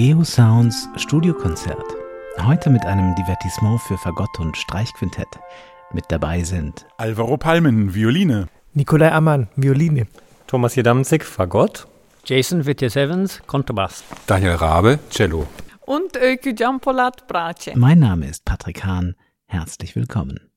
Geosounds Studiokonzert. Heute mit einem Divertissement für Fagott und Streichquintett. Mit dabei sind Alvaro Palmen, Violine. Nikolai Ammann, Violine. Thomas Jedamzik, Fagott. Jason Vityas Evans, Kontrabass. Daniel Rabe, Cello. Und Öykü Jampolat, Brace. Mein Name ist Patrick Hahn. Herzlich willkommen.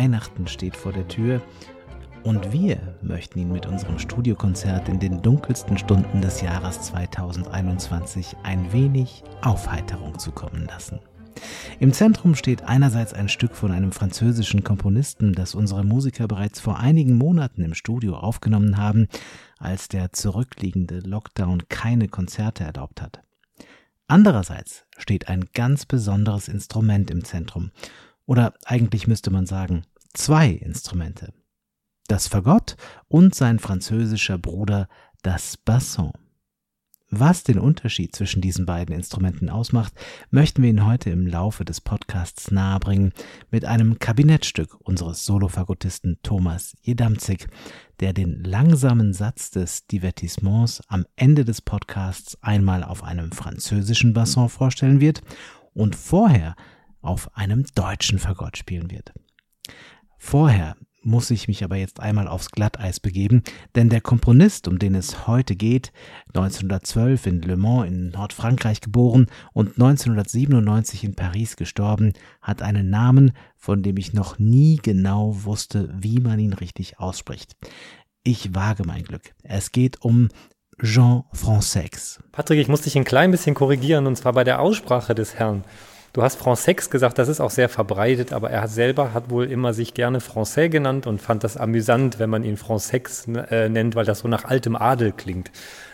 Weihnachten steht vor der Tür und wir möchten ihn mit unserem Studiokonzert in den dunkelsten Stunden des Jahres 2021 ein wenig Aufheiterung zukommen lassen. Im Zentrum steht einerseits ein Stück von einem französischen Komponisten, das unsere Musiker bereits vor einigen Monaten im Studio aufgenommen haben, als der zurückliegende Lockdown keine Konzerte erlaubt hat. Andererseits steht ein ganz besonderes Instrument im Zentrum, oder eigentlich müsste man sagen, zwei Instrumente. Das Fagott und sein französischer Bruder das Basson. Was den Unterschied zwischen diesen beiden Instrumenten ausmacht, möchten wir Ihnen heute im Laufe des Podcasts nahebringen mit einem Kabinettstück unseres Solofagottisten Thomas Jedamzik, der den langsamen Satz des Divertissements am Ende des Podcasts einmal auf einem französischen Basson vorstellen wird und vorher auf einem deutschen Fagott spielen wird. Vorher muss ich mich aber jetzt einmal aufs Glatteis begeben, denn der Komponist, um den es heute geht, 1912 in Le Mans in Nordfrankreich geboren und 1997 in Paris gestorben, hat einen Namen, von dem ich noch nie genau wusste, wie man ihn richtig ausspricht. Ich wage mein Glück. Es geht um Jean Francex. Patrick, ich muss dich ein klein bisschen korrigieren, und zwar bei der Aussprache des Herrn. Du hast Francex gesagt, das ist auch sehr verbreitet, aber er hat selber hat wohl immer sich gerne Français genannt und fand das amüsant, wenn man ihn Francex äh, nennt, weil das so nach altem Adel klingt,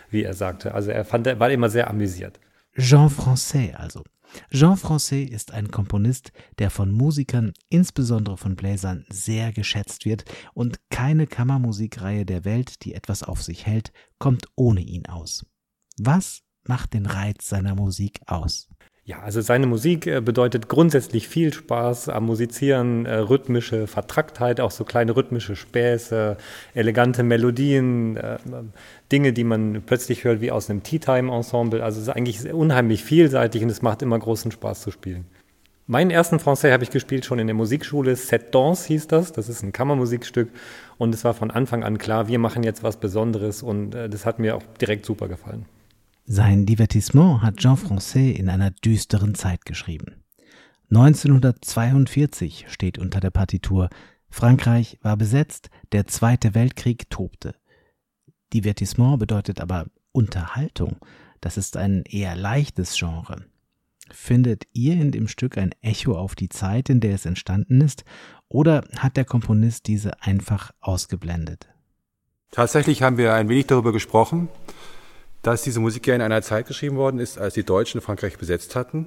wie er sagte. Also er fand, er war immer sehr amüsiert. Jean Francais also. Jean Francais ist ein Komponist, der von Musikern, insbesondere von Bläsern, sehr geschätzt wird und keine Kammermusikreihe der Welt, die etwas auf sich hält, kommt ohne ihn aus. Was macht den Reiz seiner Musik aus? Ja, also seine Musik äh, bedeutet grundsätzlich viel Spaß am Musizieren, äh, rhythmische Vertracktheit, auch so kleine rhythmische Späße, elegante Melodien, äh, Dinge, die man plötzlich hört wie aus einem Tea-Time-Ensemble. Also es ist eigentlich unheimlich vielseitig und es macht immer großen Spaß zu spielen. Meinen ersten Français habe ich gespielt schon in der Musikschule. Sept Danse hieß das. Das ist ein Kammermusikstück. Und es war von Anfang an klar, wir machen jetzt was Besonderes. Und das hat mir auch direkt super gefallen. Sein Divertissement hat Jean Francais in einer düsteren Zeit geschrieben. 1942 steht unter der Partitur. Frankreich war besetzt, der Zweite Weltkrieg tobte. Divertissement bedeutet aber Unterhaltung. Das ist ein eher leichtes Genre. Findet ihr in dem Stück ein Echo auf die Zeit, in der es entstanden ist, oder hat der Komponist diese einfach ausgeblendet? Tatsächlich haben wir ein wenig darüber gesprochen dass diese Musik ja in einer Zeit geschrieben worden ist, als die Deutschen Frankreich besetzt hatten.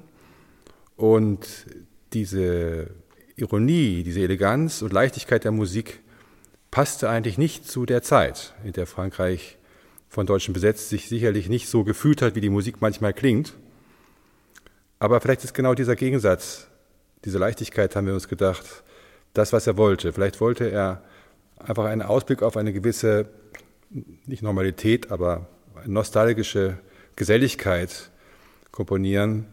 Und diese Ironie, diese Eleganz und Leichtigkeit der Musik passte eigentlich nicht zu der Zeit, in der Frankreich von Deutschen besetzt sich sicherlich nicht so gefühlt hat, wie die Musik manchmal klingt. Aber vielleicht ist genau dieser Gegensatz, diese Leichtigkeit, haben wir uns gedacht, das, was er wollte. Vielleicht wollte er einfach einen Ausblick auf eine gewisse, nicht Normalität, aber nostalgische Geselligkeit komponieren.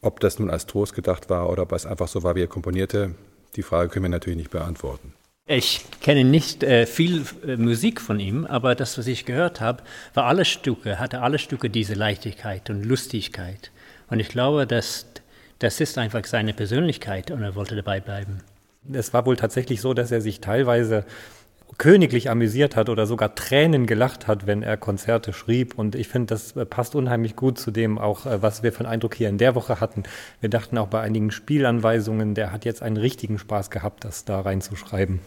Ob das nun als Trost gedacht war oder ob es einfach so war, wie er komponierte, die Frage können wir natürlich nicht beantworten. Ich kenne nicht äh, viel äh, Musik von ihm, aber das, was ich gehört habe, war alle Stücke, hatte alle Stücke diese Leichtigkeit und Lustigkeit. Und ich glaube, dass das ist einfach seine Persönlichkeit und er wollte dabei bleiben. Es war wohl tatsächlich so, dass er sich teilweise königlich amüsiert hat oder sogar Tränen gelacht hat, wenn er Konzerte schrieb. Und ich finde, das äh, passt unheimlich gut zu dem auch, äh, was wir für einen Eindruck hier in der Woche hatten. Wir dachten auch bei einigen Spielanweisungen, der hat jetzt einen richtigen Spaß gehabt, das da reinzuschreiben.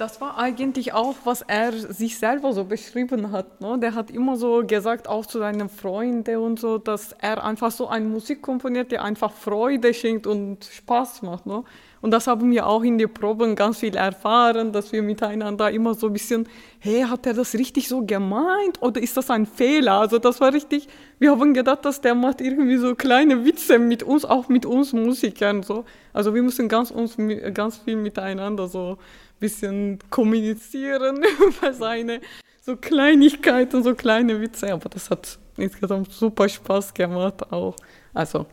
Das war eigentlich auch, was er sich selber so beschrieben hat. Ne? Der hat immer so gesagt, auch zu seinen Freunden und so, dass er einfach so eine Musik komponiert, die einfach Freude schenkt und Spaß macht. Ne? Und das haben wir auch in den Proben ganz viel erfahren, dass wir miteinander immer so ein bisschen, hey, hat er das richtig so gemeint oder ist das ein Fehler? Also das war richtig, wir haben gedacht, dass der macht irgendwie so kleine Witze mit uns, auch mit uns Musikern so. Also wir müssen ganz, uns, ganz viel miteinander so ein bisschen kommunizieren über seine so Kleinigkeiten, so kleine Witze. Aber das hat insgesamt super Spaß gemacht auch. Also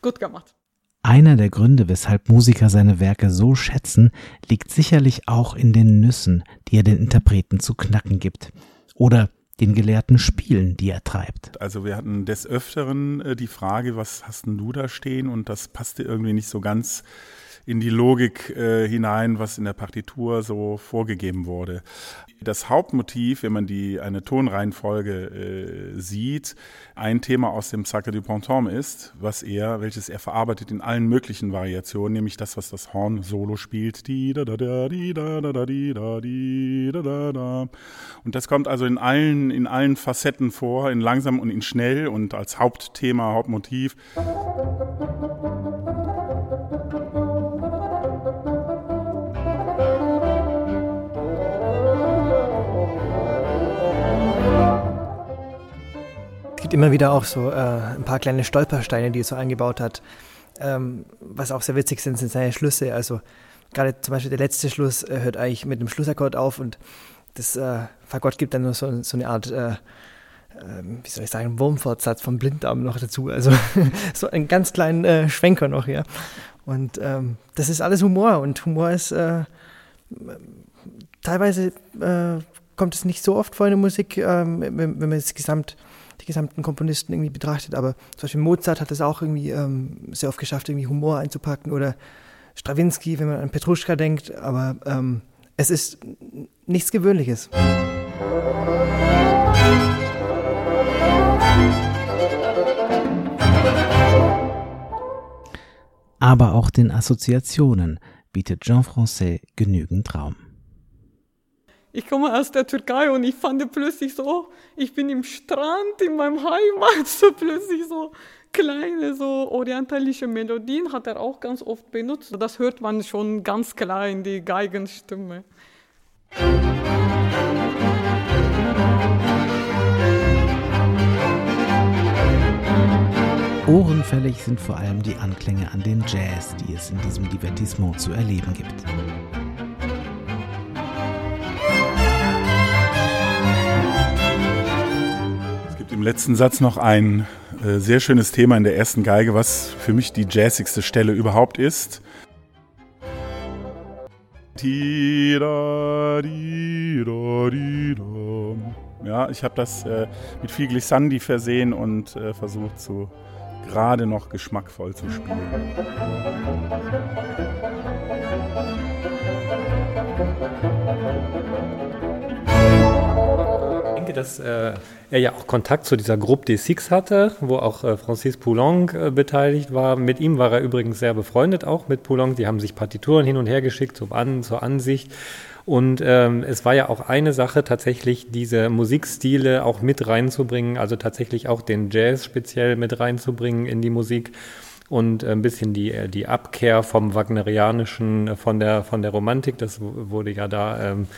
gut gemacht. Einer der Gründe, weshalb Musiker seine Werke so schätzen, liegt sicherlich auch in den Nüssen, die er den Interpreten zu knacken gibt. Oder den gelehrten Spielen, die er treibt. Also wir hatten des Öfteren äh, die Frage, was hast denn du da stehen? Und das passte irgendwie nicht so ganz in die Logik äh, hinein, was in der Partitur so vorgegeben wurde. Das Hauptmotiv, wenn man die eine Tonreihenfolge äh, sieht, ein Thema aus dem Sacre du Printemps ist, was er, welches er verarbeitet in allen möglichen Variationen, nämlich das, was das Horn solo spielt. Und das kommt also in allen, in allen Facetten vor, in langsam und in schnell und als Hauptthema, Hauptmotiv. Gibt immer wieder auch so äh, ein paar kleine Stolpersteine, die er so eingebaut hat. Ähm, was auch sehr witzig sind, sind seine Schlüsse. Also gerade zum Beispiel der letzte Schluss äh, hört eigentlich mit einem Schlussakkord auf und das äh, Fagott gibt dann nur so, so eine Art, äh, ähm, wie soll ich sagen, Wurmfortsatz vom Blinddarm noch dazu. Also so einen ganz kleinen äh, Schwenker noch, ja. Und ähm, das ist alles Humor und Humor ist äh, teilweise äh, kommt es nicht so oft vor in der Musik, ähm, wenn, man es gesamt die gesamten Komponisten irgendwie betrachtet. Aber zum Beispiel Mozart hat es auch irgendwie ähm, sehr oft geschafft, irgendwie Humor einzupacken oder Stravinsky, wenn man an Petruschka denkt. Aber ähm, es ist nichts Gewöhnliches. Aber auch den Assoziationen bietet Jean Francais genügend Raum ich komme aus der Türkei und ich fand plötzlich so, ich bin im Strand in meinem Heimat, so plötzlich so kleine, so orientalische Melodien hat er auch ganz oft benutzt. Das hört man schon ganz klar in die Geigenstimme. Ohrenfällig sind vor allem die Anklänge an den Jazz, die es in diesem Divertissement zu erleben gibt. Letzten Satz noch ein äh, sehr schönes Thema in der ersten Geige, was für mich die jazzigste Stelle überhaupt ist. Ja, ich habe das äh, mit viel Glissandi versehen und äh, versucht, so gerade noch geschmackvoll zu spielen. Dass äh, er ja auch Kontakt zu dieser Gruppe des Six hatte, wo auch äh, Francis Poulenc äh, beteiligt war. Mit ihm war er übrigens sehr befreundet, auch mit Poulenc. Die haben sich Partituren hin und her geschickt zum An zur Ansicht. Und ähm, es war ja auch eine Sache, tatsächlich diese Musikstile auch mit reinzubringen, also tatsächlich auch den Jazz speziell mit reinzubringen in die Musik und ein bisschen die, äh, die Abkehr vom Wagnerianischen, äh, von der, von der Romantik. Das wurde ja da ähm,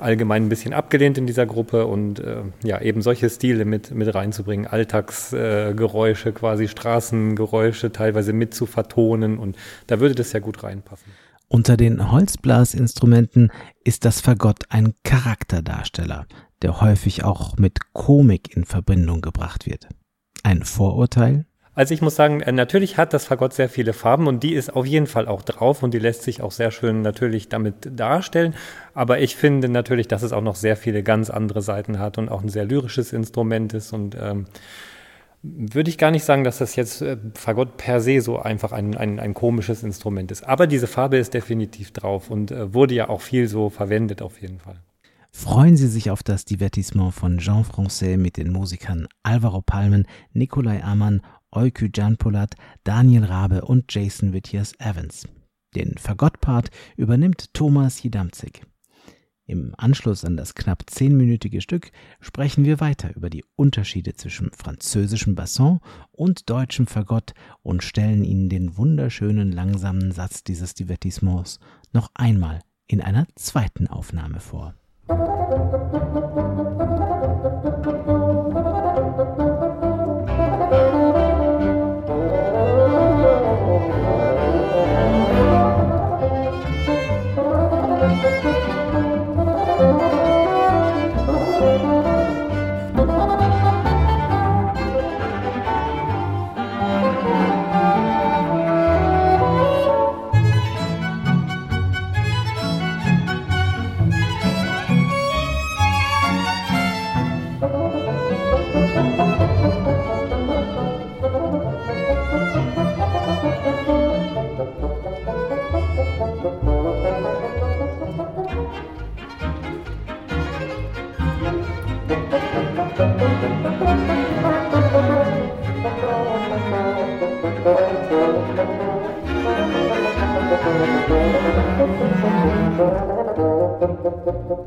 allgemein ein bisschen abgelehnt in dieser Gruppe und äh, ja, eben solche Stile mit, mit reinzubringen, Alltagsgeräusche, äh, quasi Straßengeräusche teilweise mit zu vertonen und da würde das ja gut reinpassen. Unter den Holzblasinstrumenten ist das Fagott ein Charakterdarsteller, der häufig auch mit Komik in Verbindung gebracht wird. Ein Vorurteil? Also ich muss sagen, äh, natürlich hat das Fagott sehr viele Farben und die ist auf jeden Fall auch drauf und die lässt sich auch sehr schön natürlich damit darstellen. Aber ich finde natürlich, dass es auch noch sehr viele ganz andere Seiten hat und auch ein sehr lyrisches Instrument ist und ähm, würde ich gar nicht sagen, dass das jetzt äh, Fagott per se so einfach ein, ein, ein, komisches Instrument ist. Aber diese Farbe ist definitiv drauf und äh, wurde ja auch viel so verwendet auf jeden Fall. Freuen Sie sich auf das Divertissement von Jean Francais mit den Musikern Alvaro Palmen, Nikolai Amann Euky Janpolat, Daniel Rabe und Jason Wittiers Evans. Den Fagottpart übernimmt Thomas Jidamzik. Im Anschluss an das knapp zehnminütige Stück sprechen wir weiter über die Unterschiede zwischen französischem Basson und deutschem Fagott und stellen Ihnen den wunderschönen langsamen Satz dieses Divertissements noch einmal in einer zweiten Aufnahme vor. Thank you.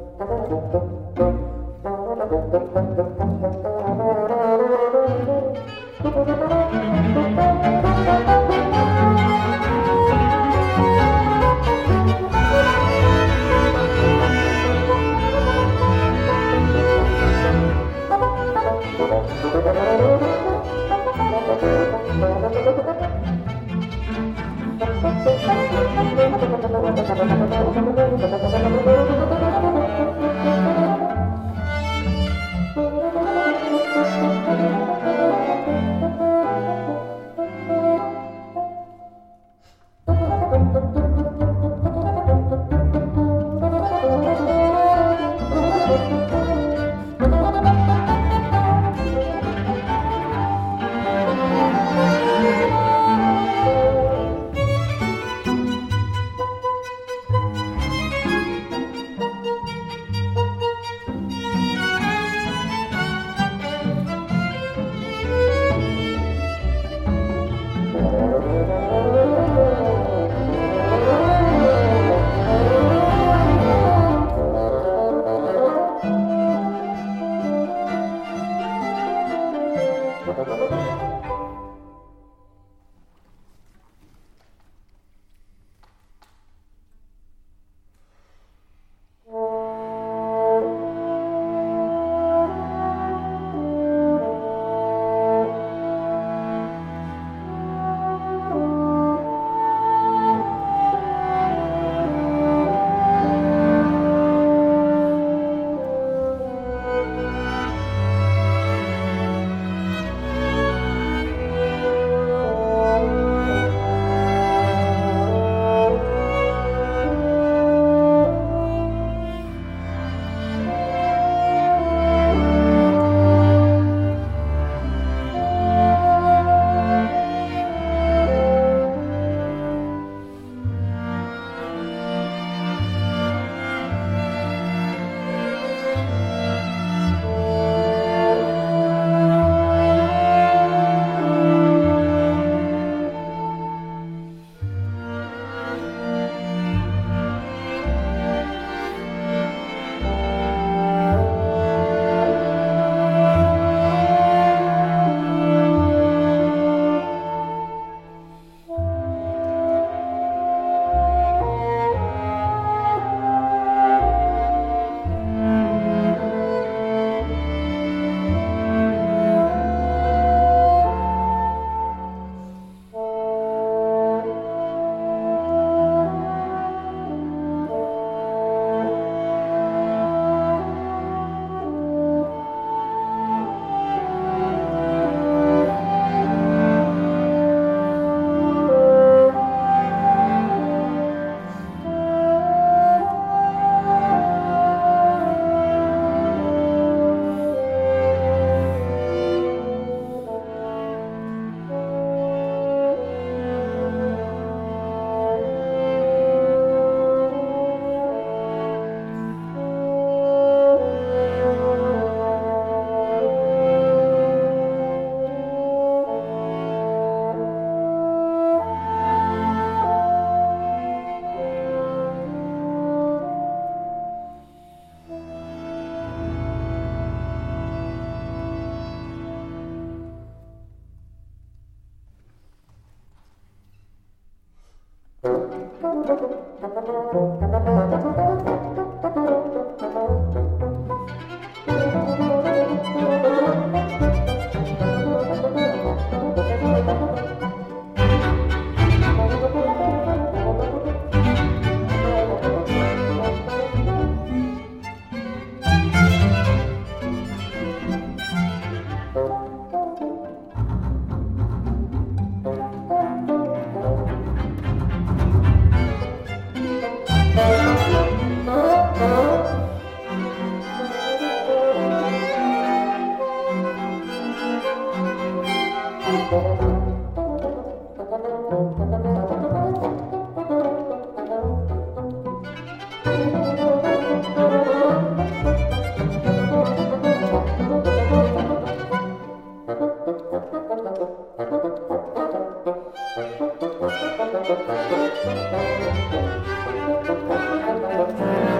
Thank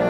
you.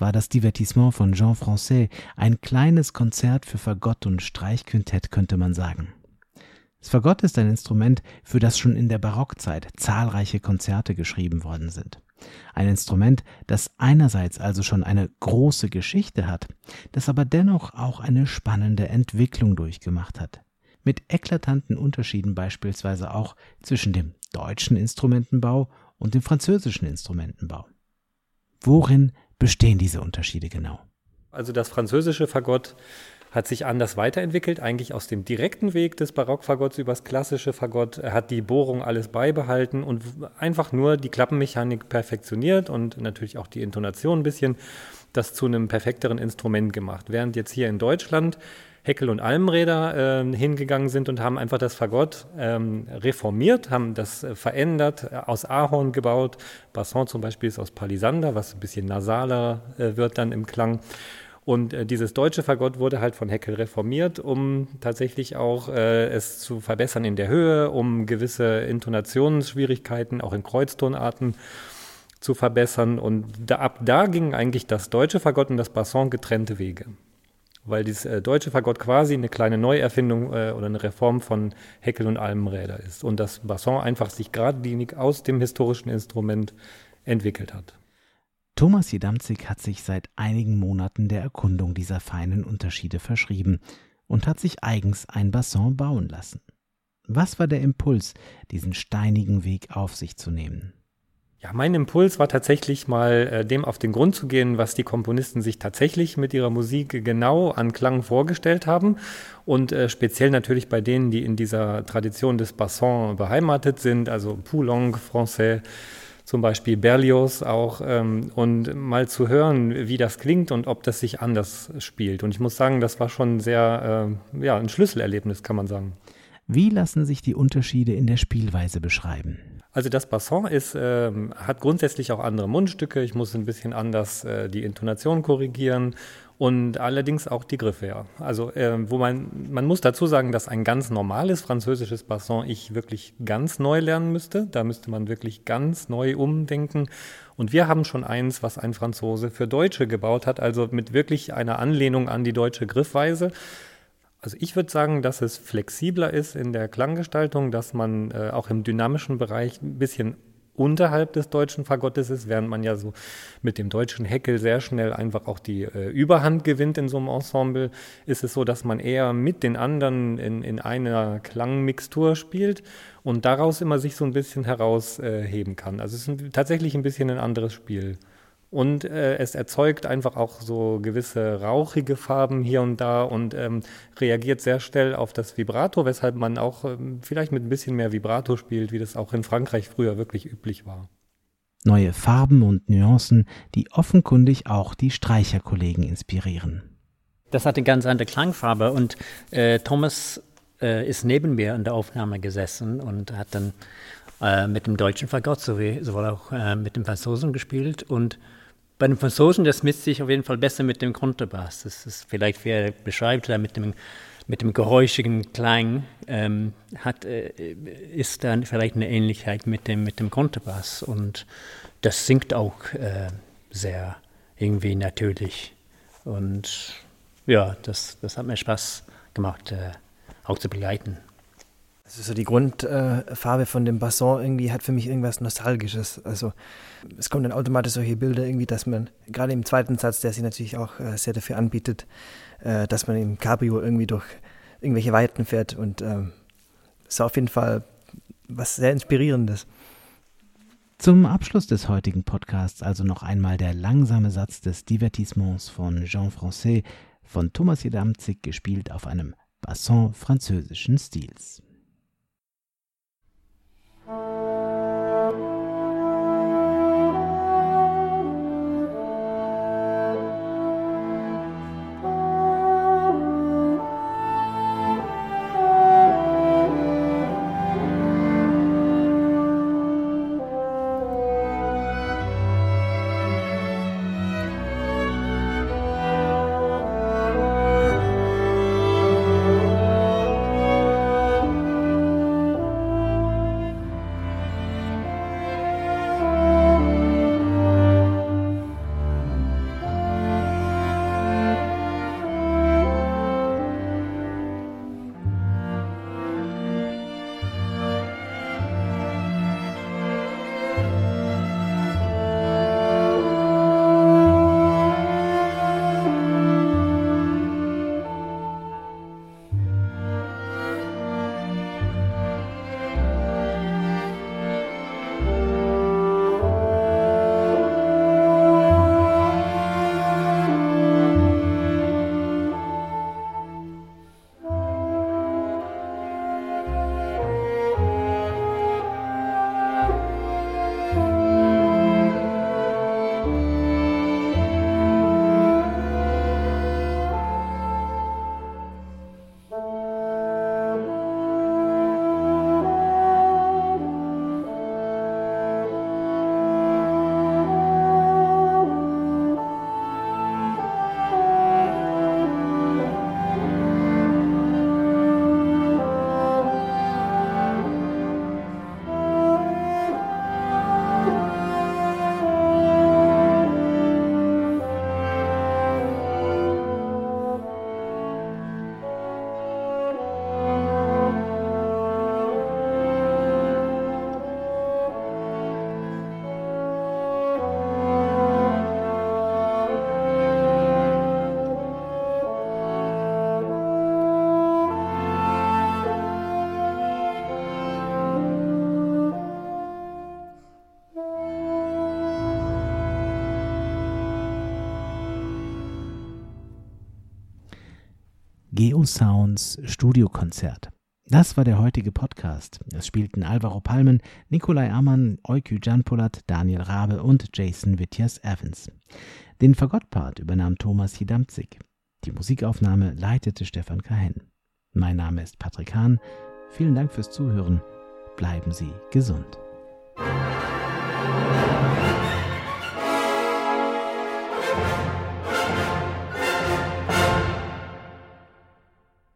War das Divertissement von Jean Francais, ein kleines Konzert für Fagott und Streichquintett könnte man sagen. Das Fagott ist ein Instrument, für das schon in der Barockzeit zahlreiche Konzerte geschrieben worden sind. Ein Instrument, das einerseits also schon eine große Geschichte hat, das aber dennoch auch eine spannende Entwicklung durchgemacht hat. Mit eklatanten Unterschieden beispielsweise auch zwischen dem deutschen Instrumentenbau und dem französischen Instrumentenbau. Worin bestehen diese Unterschiede genau? Also das französische Fagott hat sich anders weiterentwickelt, eigentlich aus dem direkten Weg des Barockfagotts übers klassische Fagott. Er hat die Bohrung alles beibehalten und einfach nur die Klappenmechanik perfektioniert und natürlich auch die Intonation ein bisschen, das zu einem perfekteren Instrument gemacht. Während jetzt hier in Deutschland Heckel und Almräder äh, hingegangen sind und haben einfach das Fagott ähm, reformiert, haben das äh, verändert, äh, aus Ahorn gebaut. Basson zum Beispiel ist aus Palisander, was ein bisschen nasaler äh, wird dann im Klang. Und äh, dieses deutsche Fagott wurde halt von Heckel reformiert, um tatsächlich auch äh, es zu verbessern in der Höhe, um gewisse Intonationsschwierigkeiten auch in Kreuztonarten zu verbessern. Und da, ab da gingen eigentlich das deutsche Fagott und das Basson getrennte Wege. Weil dieses äh, deutsche Fagott quasi eine kleine Neuerfindung äh, oder eine Reform von Heckel und Almenräder ist. Und das Basson einfach sich geradlinig aus dem historischen Instrument entwickelt hat. Thomas Jedamzig hat sich seit einigen Monaten der Erkundung dieser feinen Unterschiede verschrieben und hat sich eigens ein Basson bauen lassen. Was war der Impuls, diesen steinigen Weg auf sich zu nehmen? Ja, mein Impuls war tatsächlich mal äh, dem auf den Grund zu gehen, was die Komponisten sich tatsächlich mit ihrer Musik genau an Klang vorgestellt haben und äh, speziell natürlich bei denen, die in dieser Tradition des Basson beheimatet sind, also Poulenc, Français, zum Beispiel Berlioz auch, ähm, und mal zu hören, wie das klingt und ob das sich anders spielt. Und ich muss sagen, das war schon sehr, äh, ja, ein Schlüsselerlebnis, kann man sagen. Wie lassen sich die Unterschiede in der Spielweise beschreiben? Also das Basson ist, äh, hat grundsätzlich auch andere Mundstücke. Ich muss ein bisschen anders äh, die Intonation korrigieren und allerdings auch die Griffe. Ja. Also äh, wo man, man muss dazu sagen, dass ein ganz normales französisches Basson ich wirklich ganz neu lernen müsste. Da müsste man wirklich ganz neu umdenken. Und wir haben schon eins, was ein Franzose für Deutsche gebaut hat, also mit wirklich einer Anlehnung an die deutsche Griffweise. Also ich würde sagen, dass es flexibler ist in der Klanggestaltung, dass man äh, auch im dynamischen Bereich ein bisschen unterhalb des deutschen Fagottes ist, während man ja so mit dem deutschen Heckel sehr schnell einfach auch die äh, Überhand gewinnt in so einem Ensemble, ist es so, dass man eher mit den anderen in, in einer Klangmixtur spielt und daraus immer sich so ein bisschen herausheben äh, kann. Also es ist ein, tatsächlich ein bisschen ein anderes Spiel. Und äh, es erzeugt einfach auch so gewisse rauchige Farben hier und da und ähm, reagiert sehr schnell auf das Vibrato, weshalb man auch ähm, vielleicht mit ein bisschen mehr Vibrato spielt, wie das auch in Frankreich früher wirklich üblich war. Neue Farben und Nuancen, die offenkundig auch die Streicherkollegen inspirieren. Das hat eine ganz andere Klangfarbe und äh, Thomas äh, ist neben mir in der Aufnahme gesessen und hat dann äh, mit dem deutschen Fagott sowie sowohl auch äh, mit dem Franzosen gespielt und bei den Franzosen, das misst sich auf jeden Fall besser mit dem Kontrabass. Das ist vielleicht, wie er beschreibt, mit dem, mit dem geräuschigen Klang, ähm, hat, äh, ist dann vielleicht eine Ähnlichkeit mit dem, mit dem Kontrabass. Und das singt auch äh, sehr irgendwie natürlich. Und ja, das, das hat mir Spaß gemacht, äh, auch zu begleiten. Also so die Grundfarbe äh, von dem Basson irgendwie hat für mich irgendwas Nostalgisches. Also es kommen dann automatisch solche Bilder irgendwie, dass man, gerade im zweiten Satz, der sich natürlich auch äh, sehr dafür anbietet, äh, dass man im Cabrio irgendwie durch irgendwelche Weiten fährt und ähm, ist auf jeden Fall was sehr Inspirierendes. Zum Abschluss des heutigen Podcasts also noch einmal der langsame Satz des Divertissements von Jean Francais von Thomas Jedamzig gespielt auf einem Basson französischen Stils. Geosounds Studiokonzert. Das war der heutige Podcast. Es spielten Alvaro Palmen, Nikolai Ammann, Eukü Janpolat, Daniel Rabe und Jason Wittiers Evans. Den Fagottpart übernahm Thomas Hidamzig. Die Musikaufnahme leitete Stefan Kahen. Mein Name ist Patrick Hahn. Vielen Dank fürs Zuhören. Bleiben Sie gesund.